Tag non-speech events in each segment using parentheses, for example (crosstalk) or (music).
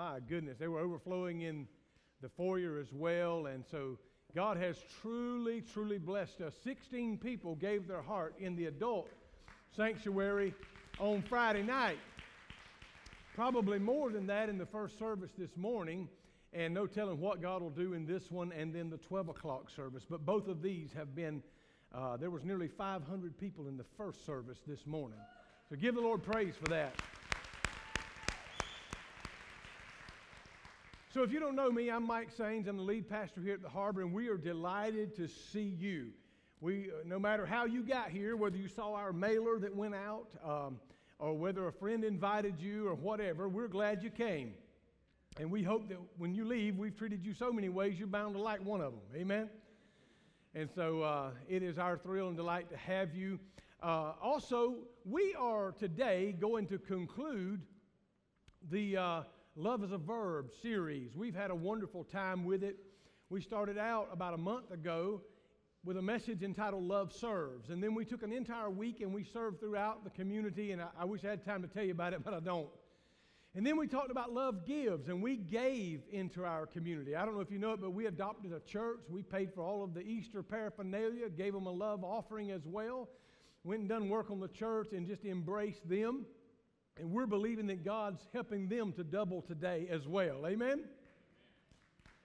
my goodness, they were overflowing in the foyer as well. And so God has truly, truly blessed us. 16 people gave their heart in the adult sanctuary on Friday night. Probably more than that in the first service this morning, and no telling what God will do in this one and then the 12 o'clock service. But both of these have been, uh, there was nearly 500 people in the first service this morning. So give the Lord praise for that. So, if you don't know me, I'm Mike Sanes. I'm the lead pastor here at the Harbor, and we are delighted to see you. We, uh, no matter how you got here, whether you saw our mailer that went out, um, or whether a friend invited you, or whatever, we're glad you came. And we hope that when you leave, we've treated you so many ways, you're bound to like one of them. Amen? And so uh, it is our thrill and delight to have you. Uh, also, we are today going to conclude the. Uh, Love is a Verb series. We've had a wonderful time with it. We started out about a month ago with a message entitled Love Serves. And then we took an entire week and we served throughout the community. And I, I wish I had time to tell you about it, (laughs) but I don't. And then we talked about love gives, and we gave into our community. I don't know if you know it, but we adopted a church. We paid for all of the Easter paraphernalia, gave them a love offering as well. Went and done work on the church and just embraced them. And we're believing that God's helping them to double today as well. Amen?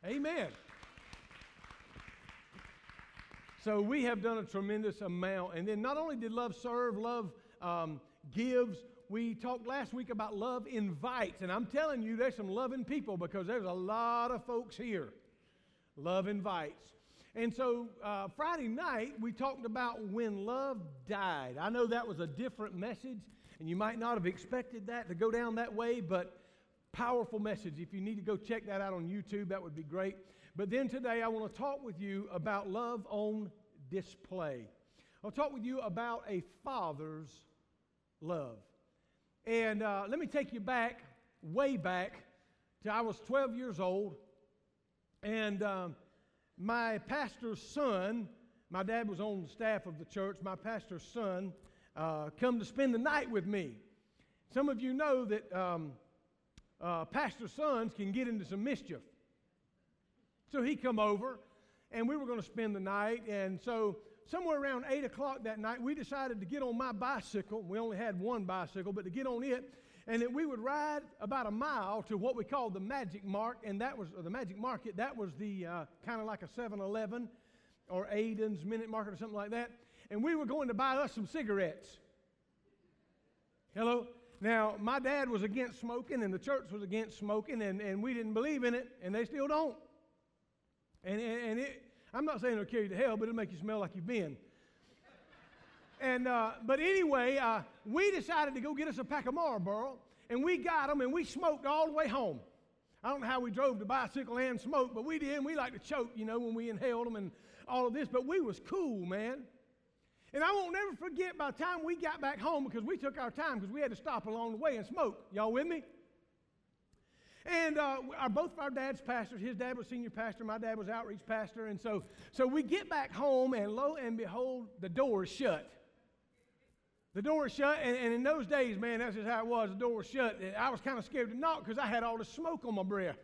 Amen. So we have done a tremendous amount. And then not only did love serve, love um, gives, we talked last week about love invites. And I'm telling you, there's some loving people because there's a lot of folks here. Love invites. And so uh, Friday night, we talked about when love died. I know that was a different message. And you might not have expected that to go down that way, but powerful message. If you need to go check that out on YouTube, that would be great. But then today, I want to talk with you about love on display. I'll talk with you about a father's love. And uh, let me take you back, way back, to I was 12 years old. And um, my pastor's son, my dad was on the staff of the church, my pastor's son, uh, come to spend the night with me. Some of you know that um, uh, pastor sons can get into some mischief. So he come over, and we were going to spend the night. And so somewhere around 8 o'clock that night, we decided to get on my bicycle. We only had one bicycle, but to get on it, and that we would ride about a mile to what we called the Magic Mark, and that was the Magic Market. That was the uh, kind of like a 7-Eleven or Aiden's Minute Market or something like that and we were going to buy us some cigarettes. Hello? Now, my dad was against smoking, and the church was against smoking, and, and we didn't believe in it, and they still don't. And, and, and it, I'm not saying it'll carry you to hell, but it'll make you smell like you've been. (laughs) And, uh, but anyway, uh, we decided to go get us a pack of Marlboro, and we got them, and we smoked all the way home. I don't know how we drove the bicycle and smoked, but we did, and we like to choke, you know, when we inhaled them and all of this, but we was cool, man. And I won't never forget by the time we got back home, because we took our time because we had to stop along the way and smoke. Y'all with me? And uh, our, both of our dad's pastors. His dad was senior pastor. My dad was outreach pastor. And so, so we get back home, and lo and behold, the door is shut. The door is shut, and, and in those days, man, that's just how it was. The door was shut. And I was kind of scared to knock because I had all the smoke on my breath.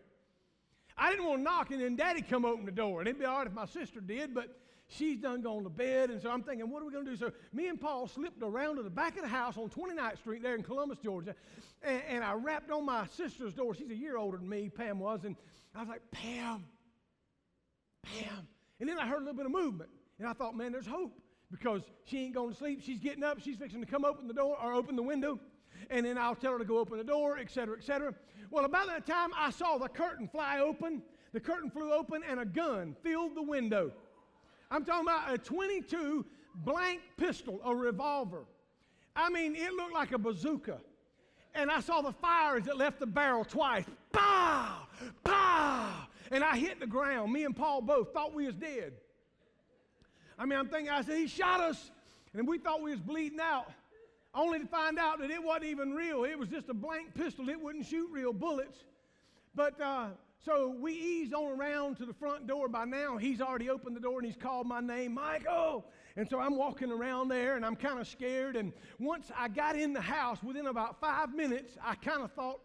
I didn't want to knock, and then Daddy come open the door. And it'd be all right if my sister did, but she's done gone to bed. And so I'm thinking, what are we going to do? So me and Paul slipped around to the back of the house on 29th Street there in Columbus, Georgia. And, and I rapped on my sister's door. She's a year older than me, Pam was. And I was like, Pam, Pam. And then I heard a little bit of movement. And I thought, man, there's hope because she ain't going to sleep. She's getting up. She's fixing to come open the door or open the window. And then I'll tell her to go open the door, et cetera, et cetera. Well, about that time, I saw the curtain fly open. The curtain flew open and a gun filled the window. I'm talking about a 22 blank pistol, a revolver. I mean, it looked like a bazooka. And I saw the fire as it left the barrel twice. Pow! Pow! And I hit the ground. Me and Paul both thought we was dead. I mean, I'm thinking, I said, he shot us. And we thought we was bleeding out. Only to find out that it wasn't even real. It was just a blank pistol. It wouldn't shoot real bullets. But uh, so we eased on around to the front door. By now, he's already opened the door and he's called my name, Michael. And so I'm walking around there and I'm kind of scared. And once I got in the house, within about five minutes, I kind of thought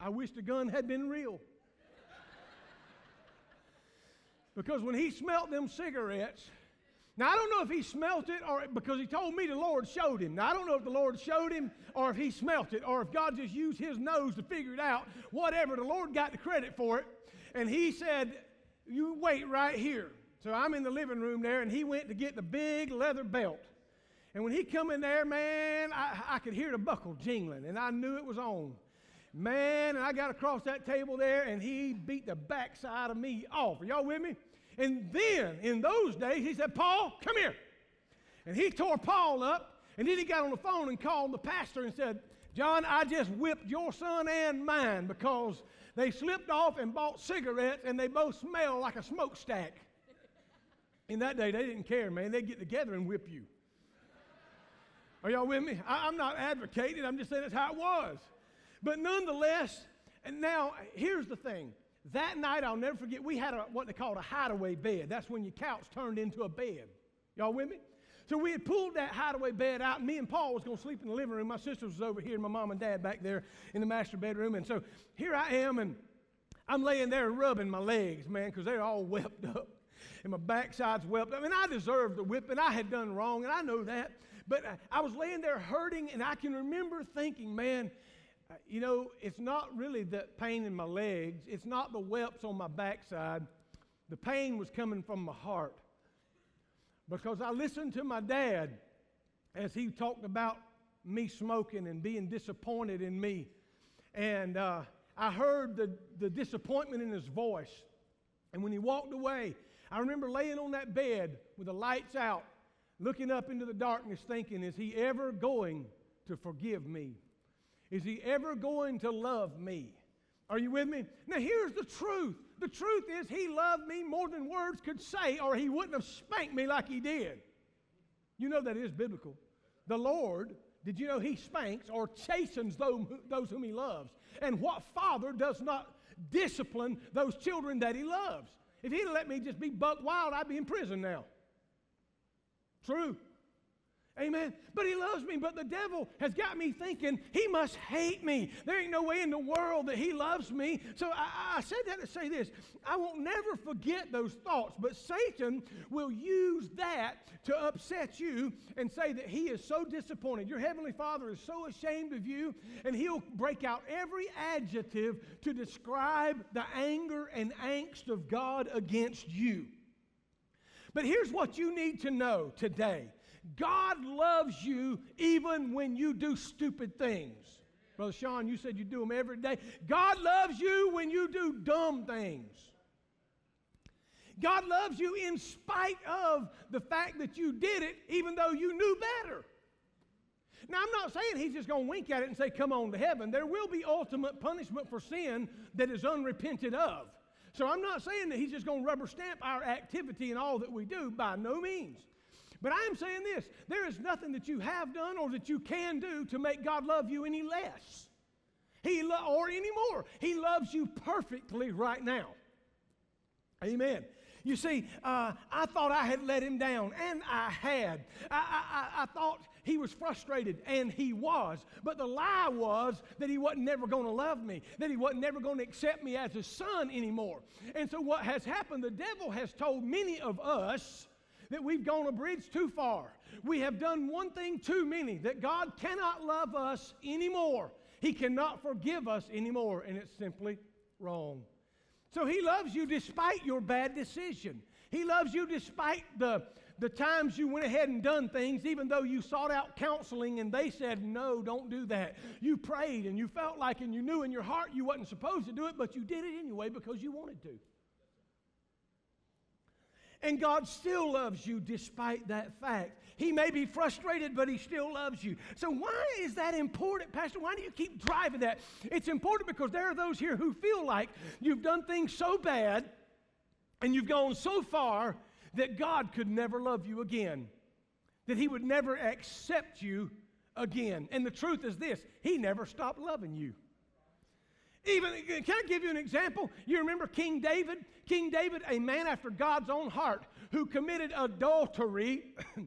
I wish the gun had been real. (laughs) because when he smelt them cigarettes, now I don't know if he smelt it or because he told me the Lord showed him. Now I don't know if the Lord showed him or if he smelt it or if God just used his nose to figure it out. Whatever, the Lord got the credit for it. And he said, You wait right here. So I'm in the living room there, and he went to get the big leather belt. And when he come in there, man, I, I could hear the buckle jingling, and I knew it was on. Man, and I got across that table there, and he beat the backside of me off. Are y'all with me? And then, in those days, he said, Paul, come here. And he tore Paul up, and then he got on the phone and called the pastor and said, John, I just whipped your son and mine because they slipped off and bought cigarettes, and they both smell like a smokestack. In that day, they didn't care, man. They'd get together and whip you. Are y'all with me? I, am not advocating, I'm just saying that's how it was. But nonetheless, and now here's the thing. That night, I'll never forget, we had a, what they called a hideaway bed. That's when your couch turned into a bed. Y'all with me? So we had pulled that hideaway bed out, and me and Paul was going to sleep in the living room. My sister was over here, and my mom and dad back there in the master bedroom. And so here I am, and I'm laying there rubbing my legs, man, because they're all wept up. And my backside's wept up. I mean, I deserved the whipping. I had done wrong, and I know that. But I was laying there hurting, and I can remember thinking, man, you know, it's not really the pain in my legs, it's not the whelps on my backside. The pain was coming from my heart. Because I listened to my dad as he talked about me smoking and being disappointed in me. And uh, I heard the, the disappointment in his voice. And when he walked away, I remember laying on that bed with the lights out looking up into the darkness, thinking, Is he ever going to forgive me? Is he ever going to love me? Are you with me? Now, here's the truth. The truth is, he loved me more than words could say, or he wouldn't have spanked me like he did. You know that is biblical. The Lord, did you know he spanks or chastens those whom he loves? And what father does not discipline those children that he loves? If he'd let me just be buck wild, I'd be in prison now. True. Amen. But he loves me. But the devil has got me thinking he must hate me. There ain't no way in the world that he loves me. So I, I, said that to say this I won't never forget those thoughts. But Satan will use that to upset you and say that he is so disappointed. Your heavenly father is so ashamed of you, and he'll break out every adjective to describe the anger and angst of God against you. But here's what you need to know today God loves you even when you do stupid things. Brother Sean, you said you do them every day. God loves you when you do dumb things. God loves you in spite of the fact that you did it, even though you knew better. Now, I'm not saying he's just going to wink at it and say, Come on to heaven. There will be ultimate punishment for sin that is unrepented of. So I'm not saying that he's just going to rubber stamp our activity and all that we do, by no means. But I am saying this there is nothing that you have done or that you can do to make God love you any less. He lo- or any more. He loves you perfectly right now. Amen. You see, uh, I thought I had let him down, and I had. I, I, I thought he was frustrated, and he was. But the lie was that he wasn't never going to love me, that he wasn't never going to accept me as a son anymore. And so, what has happened, the devil has told many of us that we've gone a bridge too far. We have done one thing too many, that God cannot love us anymore. He cannot forgive us anymore, and it's simply wrong. So he loves you despite your bad decision. He loves you despite the, the times you went ahead and done things, even though you sought out counseling and they said, no, don't do that. You prayed and you felt like and you knew in your heart you wasn't supposed to do it, but you did it anyway because you wanted to. And God still loves you despite that fact. He may be frustrated, but He still loves you. So, why is that important, Pastor? Why do you keep driving that? It's important because there are those here who feel like you've done things so bad and you've gone so far that God could never love you again, that He would never accept you again. And the truth is this He never stopped loving you. Even, can I give you an example? You remember King David? King David, a man after God's own heart, who committed adultery (coughs)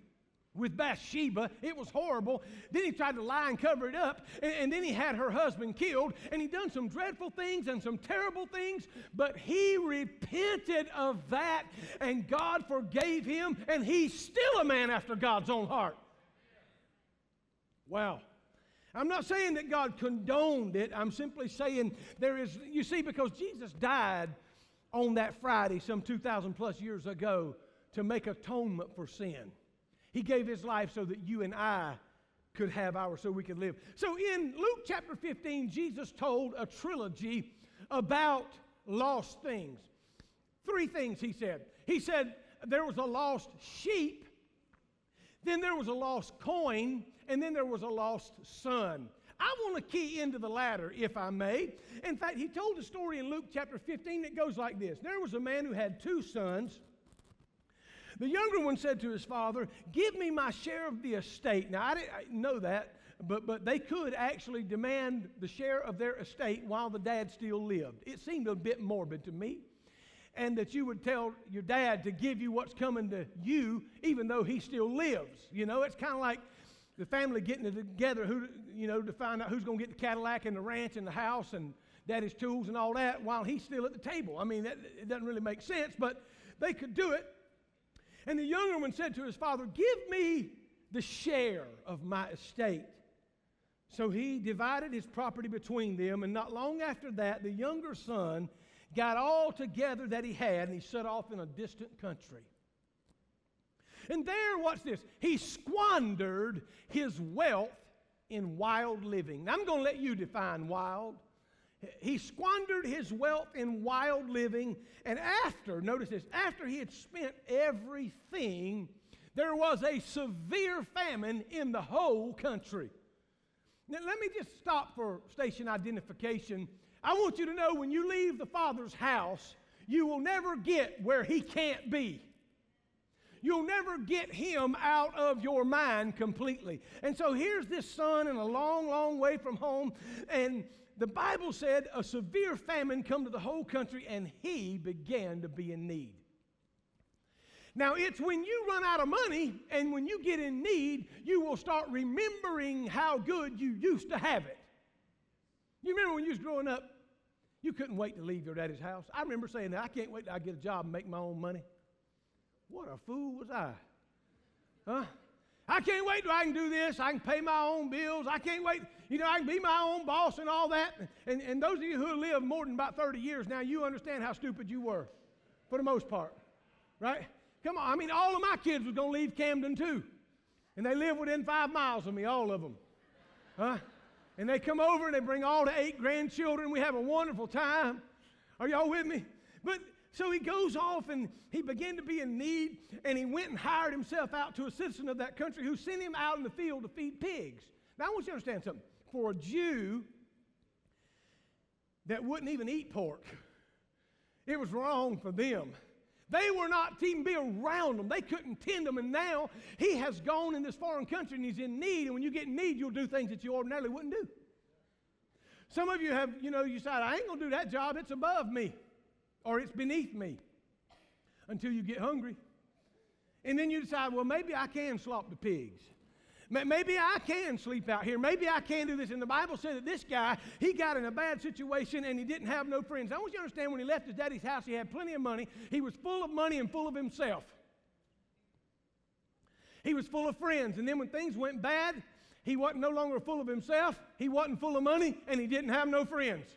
with Bathsheba. It was horrible. Then he tried to lie and cover it up. And, and, then he had her husband killed. And he done some dreadful things and some terrible things. But he repented of that. And God forgave him. And he's still a man after God's own heart. Wow. I'm not saying that God condoned it. I'm simply saying there is, you see, because Jesus died on that Friday some 2,000 plus years ago to make atonement for sin. He gave his life so that you and I could have ours, so we could live. So in Luke chapter 15, Jesus told a trilogy about lost things. Three things he said. He said there was a lost sheep, then there was a lost coin, and then there was a lost son. I want to key into the latter, if I may. In fact, he told a story in Luke chapter 15 that goes like this There was a man who had two sons. The younger one said to his father, Give me my share of the estate. Now, I didn't know that, but, but they could actually demand the share of their estate while the dad still lived. It seemed a bit morbid to me. And that you would tell your dad to give you what's coming to you, even though he still lives. You know, it's kind of like the family getting together, who, you know, to find out who's going to get the Cadillac and the ranch and the house and daddy's tools and all that while he's still at the table. I mean, that, it doesn't really make sense, but they could do it. And the younger one said to his father, Give me the share of my estate. So he divided his property between them, and not long after that, the younger son got all together that he had, and he set off in a distant country. And there, watch this, he squandered his wealth in wild living. Now, I'm going to let you define wild. He squandered his wealth in wild living, and after, notice this, after he had spent everything, there was a severe famine in the whole country. Now, let me just stop for station identification. I want you to know when you leave the Father's house, you will never get where he can't be. You'll never get him out of your mind completely. And so here's this son in a long, long way from home, and the Bible said a severe famine come to the whole country, and he began to be in need. Now, it's when you run out of money and when you get in need, you will start remembering how good you used to have it. You remember when you was growing up, you couldn't wait to leave your daddy's house. I remember saying that I can't wait till I get a job and make my own money. What a fool was I? Huh? I can't wait till I can do this. I can pay my own bills. I can't wait. You know, I can be my own boss and all that. And, and those of you who have lived more than about 30 years now, you understand how stupid you were for the most part. Right? Come on. I mean, all of my kids was going to leave Camden too. And they live within five miles of me, all of them. Huh? And they come over and they bring all the eight grandchildren. We have a wonderful time. Are y'all with me? But so he goes off and he began to be in need, and he went and hired himself out to a citizen of that country who sent him out in the field to feed pigs. Now, I want you to understand something. For a Jew that wouldn't even eat pork, it was wrong for them. They were not to even be around them. They couldn't tend them. And now he has gone in this foreign country and he's in need. And when you get in need, you'll do things that you ordinarily wouldn't do. Some of you have, you know, you decide, I ain't going to do that job. It's above me or it's beneath me until you get hungry. And then you decide, well, maybe I can slop the pigs. Maybe I can sleep out here. Maybe I can do this. And the Bible said that this guy, he got in a bad situation and he didn't have no friends. I want you to understand when he left his daddy's house, he had plenty of money. He was full of money and full of himself. He was full of friends. And then when things went bad, he wasn't no longer full of himself, he wasn't full of money, and he didn't have no friends.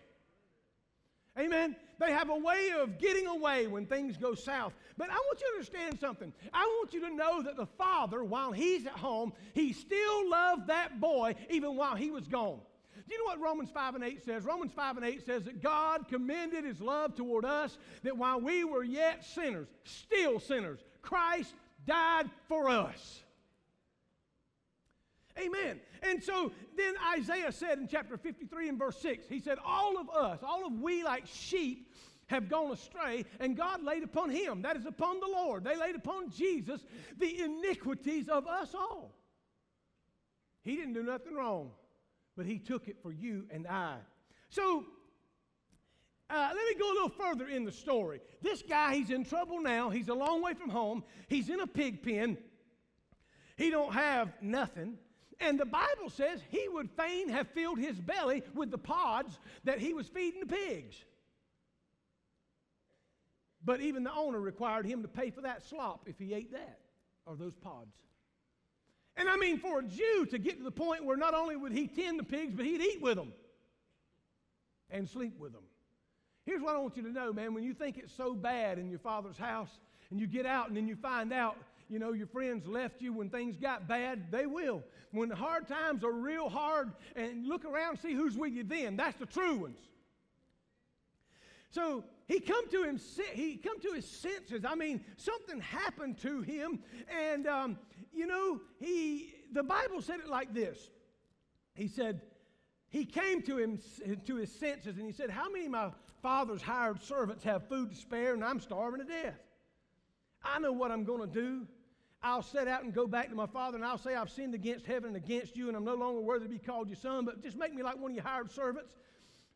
Amen. They have a way of getting away when things go south. But I want you to understand something. I want you to know that the father, while he's at home, he still loved that boy even while he was gone. Do you know what Romans 5 and 8 says? Romans 5 and 8 says that God commended his love toward us, that while we were yet sinners, still sinners, Christ died for us. Amen. And so then Isaiah said in chapter 53 and verse 6, he said, All of us, all of we like sheep have gone astray, and God laid upon him, that is upon the Lord, they laid upon Jesus the iniquities of us all. He didn't do nothing wrong, but he took it for you and I. So, uh, let me go a little further in the story. This guy, he's in trouble now. He's a long way from home. He's in a pig pen. He don't have nothing. And the Bible says he would fain have filled his belly with the pods that he was feeding the pigs. But even the owner required him to pay for that slop if he ate that or those pods. And I mean, for a Jew to get to the point where not only would he tend the pigs, but he'd eat with them and sleep with them. Here's what I want you to know, man. When you think it's so bad in your father's house, and you get out and then you find out, you know, your friends left you when things got bad, they will. When the hard times are real hard, and look around see who's with you then. That's the true ones. So he come to him. He come to his senses. I mean, something happened to him, and um, you know, he. The Bible said it like this. He said, he came to him to his senses, and he said, "How many of my father's hired servants have food to spare, and I'm starving to death? I know what I'm going to do." I'll set out and go back to my father and I'll say, I've sinned against heaven and against you, and I'm no longer worthy to be called your son, but just make me like one of your hired servants.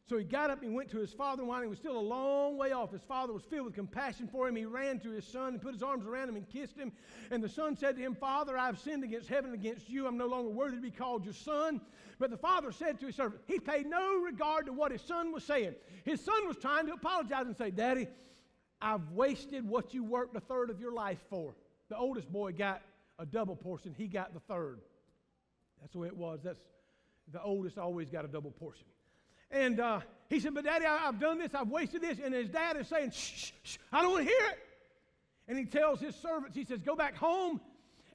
So he got up and went to his father, and while he was still a long way off, his father was filled with compassion for him. He ran to his son and put his arms around him and kissed him. And the son said to him, Father, I have sinned against heaven and against you. I'm no longer worthy to be called your son. But the father said to his servant, he paid no regard to what his son was saying. His son was trying to apologize and say, Daddy, I've wasted what you worked a third of your life for. The oldest boy got a double portion, he got the third. That's the way it was. That's the oldest always got a double portion. And uh, he said, But daddy, I, have done this, I've wasted this. And his dad is saying, shh, shh, shh, I don't want to hear it. And he tells his servants, he says, Go back home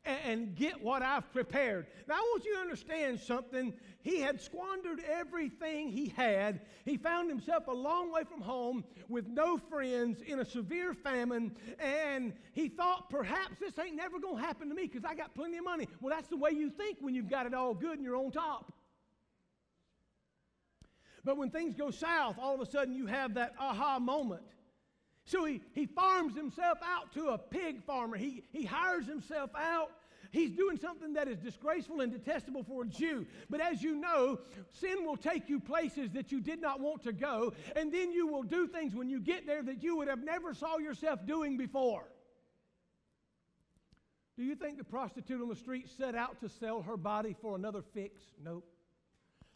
and, get what I've prepared. Now, I want you to understand something. He had squandered everything he had. He found himself a long way from home with no friends in a severe famine. And he thought, perhaps this ain't never going to happen to me because I got plenty of money. Well, that's the way you think when you've got it all good and you're on top. But when things go south, all of a sudden you have that aha moment. So he, he farms himself out to a pig farmer. He, he hires himself out. He's doing something that is disgraceful and detestable for a Jew. But as you know, sin will take you places that you did not want to go, and then you will do things when you get there that you would have never saw yourself doing before. Do you think the prostitute on the street set out to sell her body for another fix? Nope.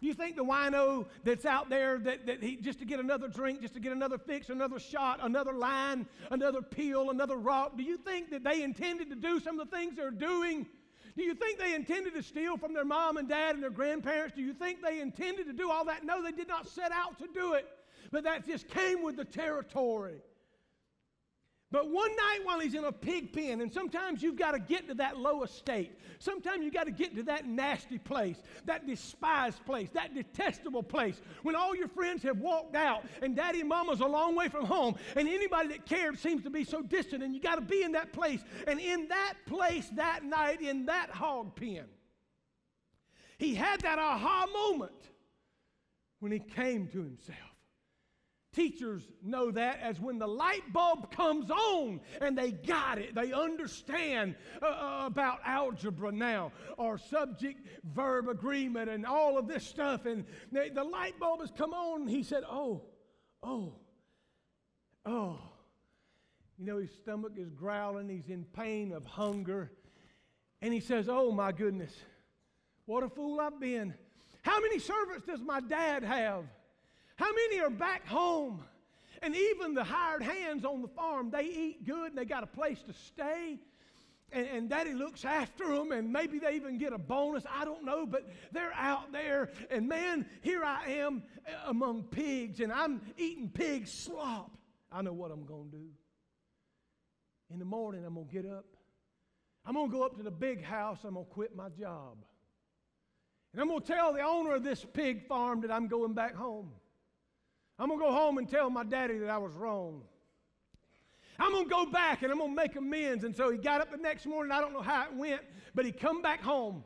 Do you think the wino that's out there that, that he just to get another drink, just to get another fix, another shot, another line, another peel, another rock, do you think that they intended to do some of the things they're doing? Do you think they intended to steal from their mom and dad and their grandparents? Do you think they intended to do all that? No, they did not set out to do it. But that just came with the territory. But one night while he's in a pig pen, and sometimes you've got to get to that low estate. Sometimes you've got to get to that nasty place, that despised place, that detestable place, when all your friends have walked out and daddy and mama's a long way from home, and anybody that cared seems to be so distant, and you got to be in that place. And in that place that night, in that hog pen, he had that aha moment when he came to himself. Teachers know that as when the light bulb comes on and they got it, they understand uh, uh, about algebra now, or subject verb agreement, and all of this stuff. And they, the light bulb has come on, he said, Oh, oh, oh. You know, his stomach is growling, he's in pain of hunger. And he says, Oh, my goodness, what a fool I've been. How many servants does my dad have? How many are back home? And even the hired hands on the farm, they eat good and they got a place to stay. And, and, daddy looks after them, and maybe they even get a bonus. I don't know, but they're out there. And man, here I am eh, among pigs, and I'm eating pig slop. I know what I'm going to do. In the morning, I'm going to get up. I'm going to go up to the big house. I'm going to quit my job. And I'm going to tell the owner of this pig farm that I'm going back home. I'm going to go home and tell my daddy that I was wrong. I'm going to go back and I'm going to make amends. And so he got up the next morning. I don't know how it went, but he come back home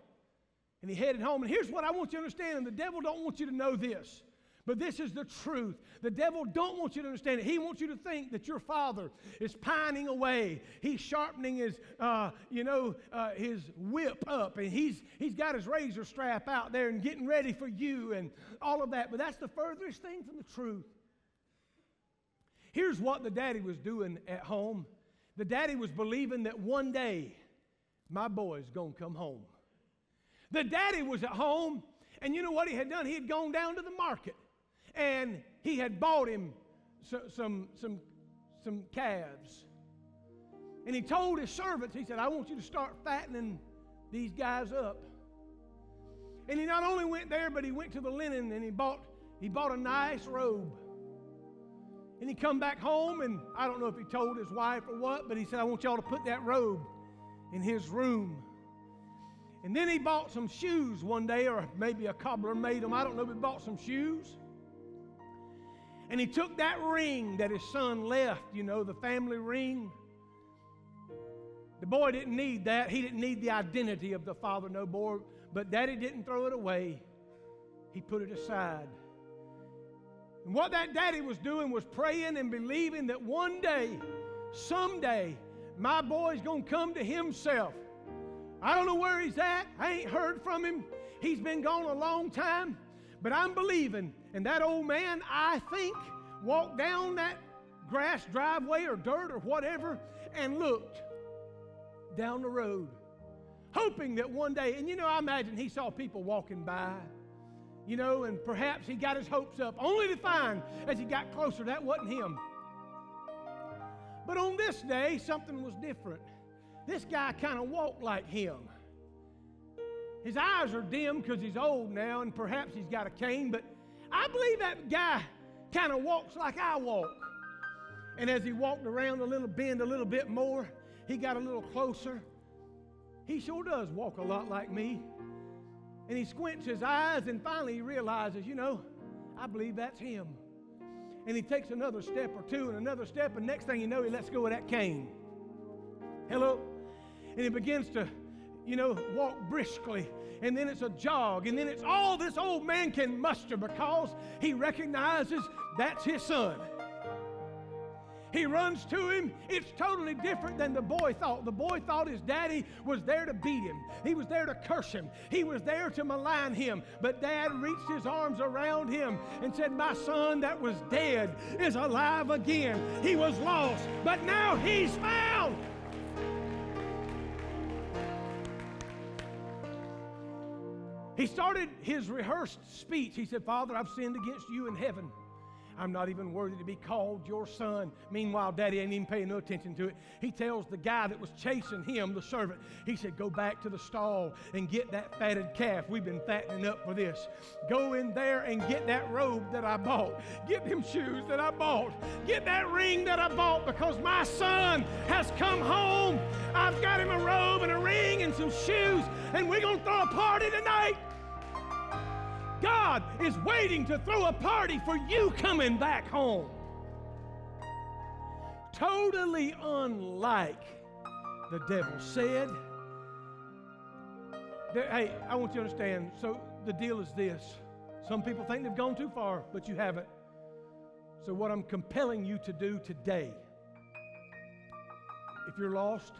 and he headed home. And here's what I want you to understand, and the devil don't want you to know this. But this is the truth. The devil don't want you to understand it. He wants you to think that your father is pining away. He's sharpening his, uh, you know, uh, his whip up, and he's he's got his razor strap out there and getting ready for you, and all of that. But that's the furthest thing from the truth. Here's what the daddy was doing at home. The daddy was believing that one day my boy's to come home. The daddy was at home, and you know what he had done? He had gone down to the market and he had bought him some, some, some, some calves. And he told his servants, he said, I want you to start fattening these guys up. And he not only went there, but he went to the linen and he bought, he bought a nice robe. And he come back home, and I don't know if he told his wife or what, but he said, I want y'all to put that robe in his room. And then he bought some shoes one day, or maybe a cobbler made them. I don't know, but he bought some shoes. And he took that ring that his son left, you know, the family ring. The boy didn't need that. He didn't need the identity of the father no more. But daddy didn't throw it away, he put it aside. And what that daddy was doing was praying and believing that one day, someday, my boy's going to come to himself. I don't know where he's at. I ain't heard from him. He's been gone a long time. But I'm believing. And that old man, I think, walked down that grass driveway or dirt or whatever and looked down the road, hoping that one day, and you know, I imagine he saw people walking by you know, and perhaps he got his hopes up, only to find as he got closer that wasn't him. But on this day, something was different. This guy kind of walked like him. His eyes are dim because he's old now, and perhaps he's got a cane, but I believe that guy kind of walks like I walk. And as he walked around a little bend a little bit more, he got a little closer. He sure does walk a lot like me. And he squints his eyes, and finally he realizes, you know, I believe that's him. And he takes another step or two and another step, and next thing you know, he lets go of that cane. Hello? And he begins to, you know, walk briskly. And then it's a jog. And then it's all this old man can muster because he recognizes that's his son. He runs to him. It's totally different than the boy thought. The boy thought his daddy was there to beat him, he was there to curse him, he was there to malign him. But dad reached his arms around him and said, My son that was dead is alive again. He was lost, but now he's found. He started his rehearsed speech. He said, Father, I've sinned against you in heaven. I'm not even worthy to be called your son. Meanwhile, daddy ain't even paying no attention to it. He tells the guy that was chasing him, the servant, he said, Go back to the stall and get that fatted calf. We've been fattening up for this. Go in there and get that robe that I bought. Get them shoes that I bought. Get that ring that I bought because my son has come home. I've got him a robe and a ring and some shoes, and we're going to throw a party tonight. God is waiting to throw a party for you coming back home. Totally unlike the devil said. hey, I want you to understand. So the deal is this. Some people think they've gone too far, but you haven't. So, what I'm compelling you to do today, if you're lost,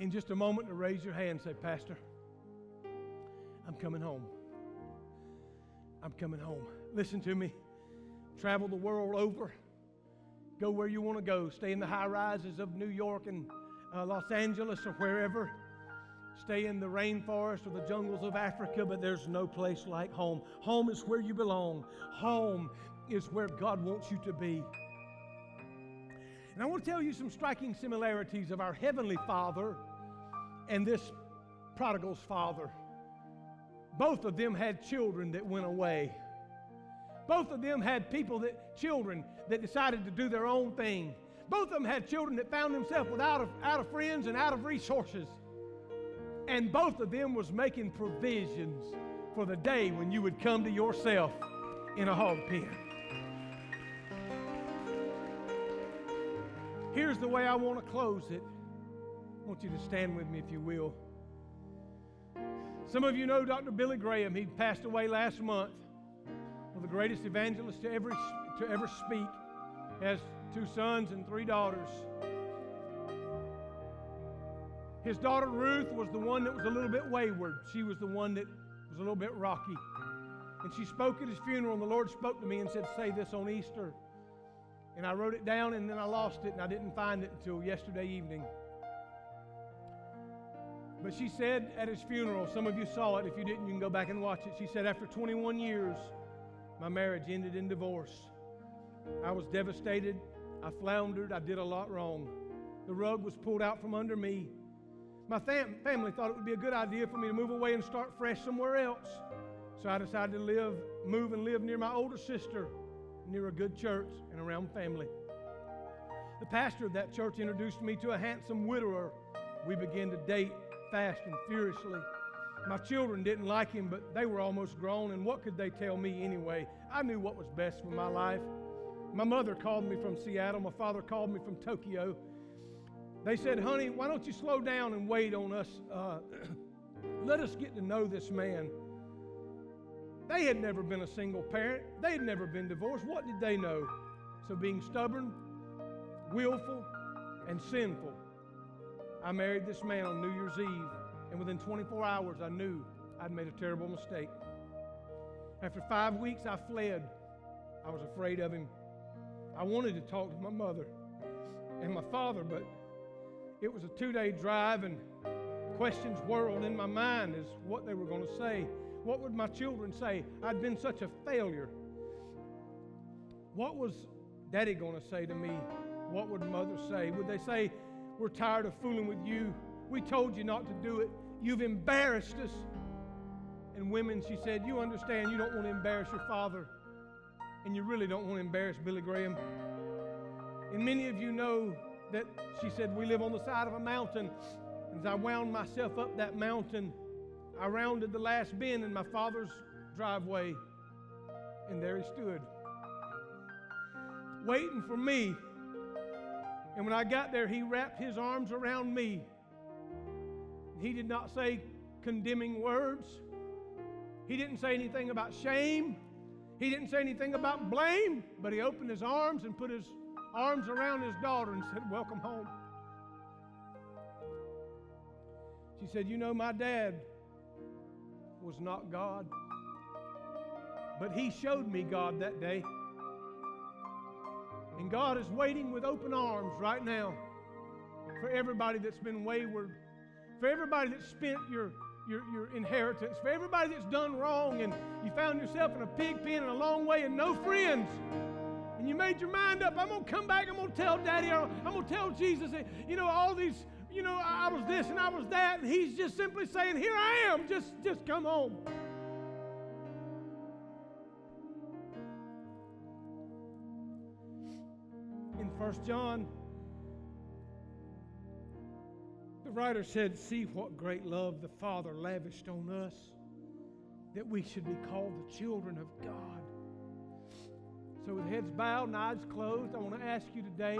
in just a moment to raise your hand and say, Pastor, I'm coming home. I'm coming home. Listen to me. Travel the world over. Go where you want to go. Stay in the high rises of New York and uh, Los Angeles or wherever. Stay in the rainforest or the jungles of Africa, but there's no place like home. Home is where you belong. Home is where God wants you to be. And I want to tell you some striking similarities of our Heavenly Father and this prodigal's father. Both of them had children that went away. Both of them had people that, children that decided to do their own thing. Both of them had children that found themselves without of, out of friends and out of resources. And both of them was making provisions for the day when you would come to yourself in a hog pen. Here's the way I want to close it. I want you to stand with me if you will. Some of you know Dr. Billy Graham. He passed away last month. One of the greatest evangelists to ever, to ever speak. He has two sons and three daughters. His daughter Ruth was the one that was a little bit wayward. She was the one that was a little bit rocky. And she spoke at his funeral, and the Lord spoke to me and said, Say this on Easter. And I wrote it down, and then I lost it, and I didn't find it until yesterday evening. But she said at his funeral, some of you saw it. If you didn't, you can go back and watch it. She said, After 21 years, my marriage ended in divorce. I was devastated. I floundered. I did a lot wrong. The rug was pulled out from under me. My fam- family thought it would be a good idea for me to move away and start fresh somewhere else. So I decided to live, move and live near my older sister, near a good church and around family. The pastor of that church introduced me to a handsome widower. We began to date fast and furiously. My children didn't like him, but they were almost grown, and what could they tell me anyway? I knew what was best for my life. My mother called me from Seattle, my father called me from Tokyo. They said, Honey, why don't you slow down and wait on us? Uh, (clears throat) let us get to know this man. They had never been a single parent, they had never been divorced. What did they know? So, being stubborn, willful, and sinful, I married this man on New Year's Eve, and within 24 hours, I knew I'd made a terrible mistake. After five weeks, I fled. I was afraid of him. I wanted to talk to my mother and my father, but it was a two day drive, and questions whirled in my mind as what they were going to say. What would my children say? I'd been such a failure. What was daddy going to say to me? What would mother say? Would they say, We're tired of fooling with you? We told you not to do it. You've embarrassed us. And women, she said, You understand you don't want to embarrass your father, and you really don't want to embarrass Billy Graham. And many of you know that she said, We live on the side of a mountain. As I wound myself up that mountain, I rounded the last bend in my father's driveway, and there he stood, waiting for me. And when I got there, he wrapped his arms around me. He did not say condemning words. He didn't say anything about shame. He didn't say anything about blame, but he opened his arms and put his arms around his daughter and said, Welcome home. She said, You know, my dad was not God, but he showed me God that day. And God is waiting with open arms right now for everybody that's been wayward, for everybody that's spent your, your, your inheritance, for everybody that's done wrong and you found yourself in a pig pen and a long way and no friends and you made your mind up, I'm going to come back, I'm going to tell Daddy, I'm going to tell Jesus, that, you know, all these, you know, I was this and I was that, and he's just simply saying, here I am, just, just come home. First John, the writer said, see what great love the Father lavished on us, that we should be called the children of God. So, with heads bowed and eyes closed, I want to ask you today.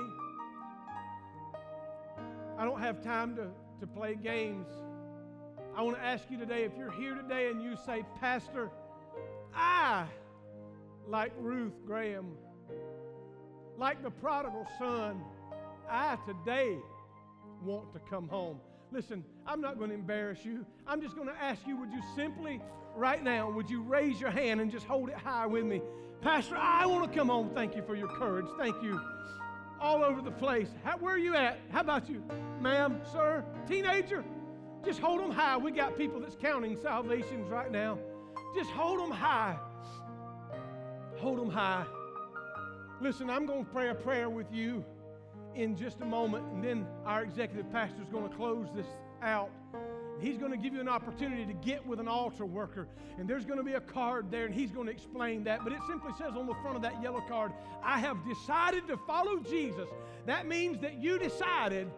I don't have time to, to play games. I want to ask you today if you're here today and you say, Pastor, I, like Ruth Graham, like the prodigal son, I today want to come home. Listen, I'm not going to embarrass you. I'm just going to ask you, would you simply, right now, would you raise your hand and just hold it high with me? Pastor, I want to come home. Thank you for your courage. Thank you. All over the place. How, where are you at? How about you, ma'am, sir, teenager? Just hold them high. We got people that's counting salvations right now. Just hold them high. Hold them high. Listen, I'm going to pray a prayer with you in just a moment, and then our executive pastor is going to close this out. He's going to give you an opportunity to get with an altar worker. And there's going to be a card there, and he's going to explain that. But it simply says on the front of that yellow card, I have decided to follow Jesus. That means that you decided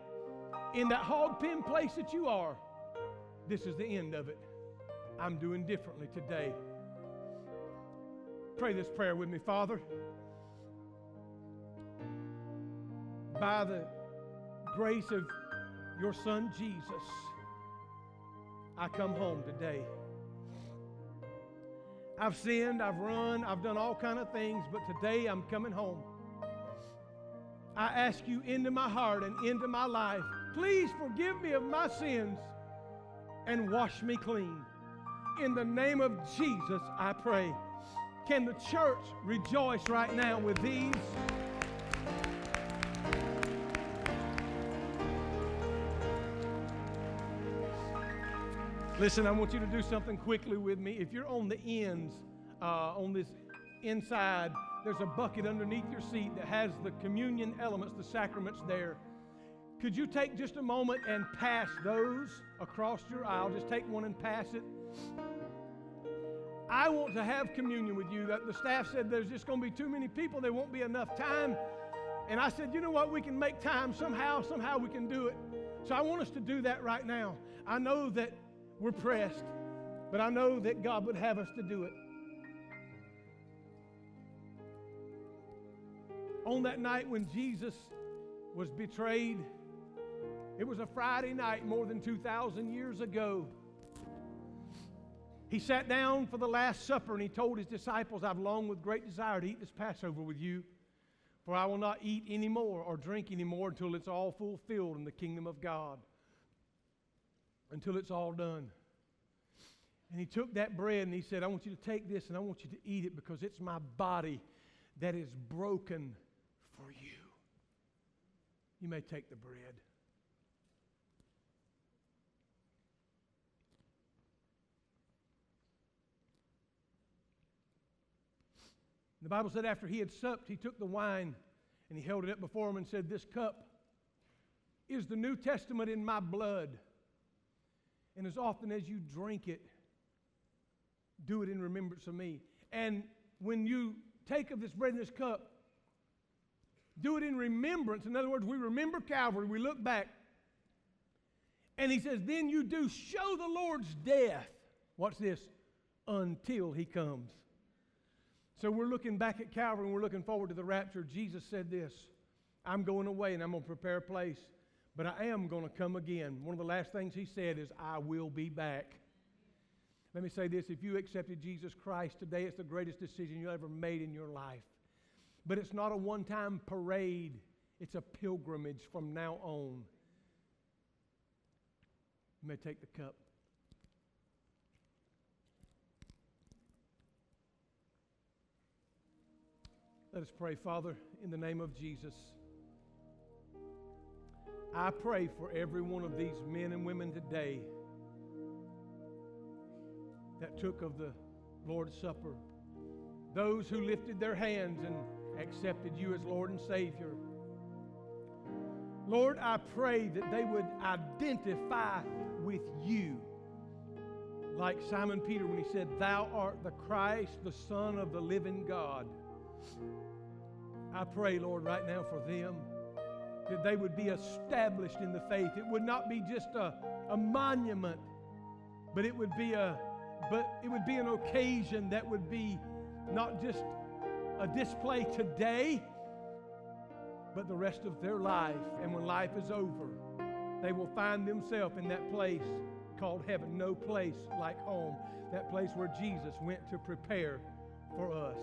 in that hog pen place that you are, this is the end of it. I'm doing differently today. Pray this prayer with me, Father. By the grace of your Son Jesus, I come home today. I've sinned, I've run, I've done all kind of things, but today I'm coming home. I ask you into my heart and into my life. Please forgive me of my sins and wash me clean. In the name of Jesus, I pray. Can the church rejoice right now with these? Listen, I want you to do something quickly with me. If you're on the ends, uh, on this inside, there's a bucket underneath your seat that has the communion elements, the sacraments there. Could you take just a moment and pass those across your aisle? Just take one and pass it. I want to have communion with you. The staff said there's just going to be too many people, there won't be enough time. And I said, you know what? We can make time somehow, somehow we can do it. So I want us to do that right now. I know that we're pressed, but I know that God would have us to do it. On that night when Jesus was betrayed, it was a Friday night more than 2,000 years ago. He sat down for the Last Supper and he told his disciples, I've longed with great desire to eat this Passover with you, for I will not eat any more or drink any more until it's all fulfilled in the kingdom of God until it's all done. And he took that bread and he said, I want you to take this and I want you to eat it because it's my body that is broken for you. You may take the bread. The Bible said after he had supped, he took the wine and he held it up before him and said, This cup is the New Testament in my blood. And as often as you drink it, do it in remembrance of me. And when you take of this bread and this cup, do it in remembrance. In other words, we remember Calvary, we look back. And he says, then you do show the Lord's death. Watch this, until he comes. So we're looking back at Calvary and we're looking forward to the rapture. Jesus said this I'm going away and I'm going to prepare a place but I am going to come again. One of the last things he said is, I will be back. Let me say this if you accepted Jesus Christ today, it's the greatest decision you ever made in your life. But it's not a one time parade, it's a pilgrimage from now on. You may take the cup. Let us pray, Father, in the name of Jesus. I pray for every one of these men and women today that took of the Lord's Supper, those who lifted their hands and accepted you as Lord and Savior. Lord, I pray that they would identify with you. Like Simon Peter when he said, Thou art the Christ, the Son of the living God. I pray, Lord, right now for them that they would be established in the faith. It would not be just a, a monument, but it would be a but it would be an occasion that would be not just a display today, but the rest of their life. And when life is over, they will find themselves in that place called heaven. No place like home. That place where Jesus went to prepare for us.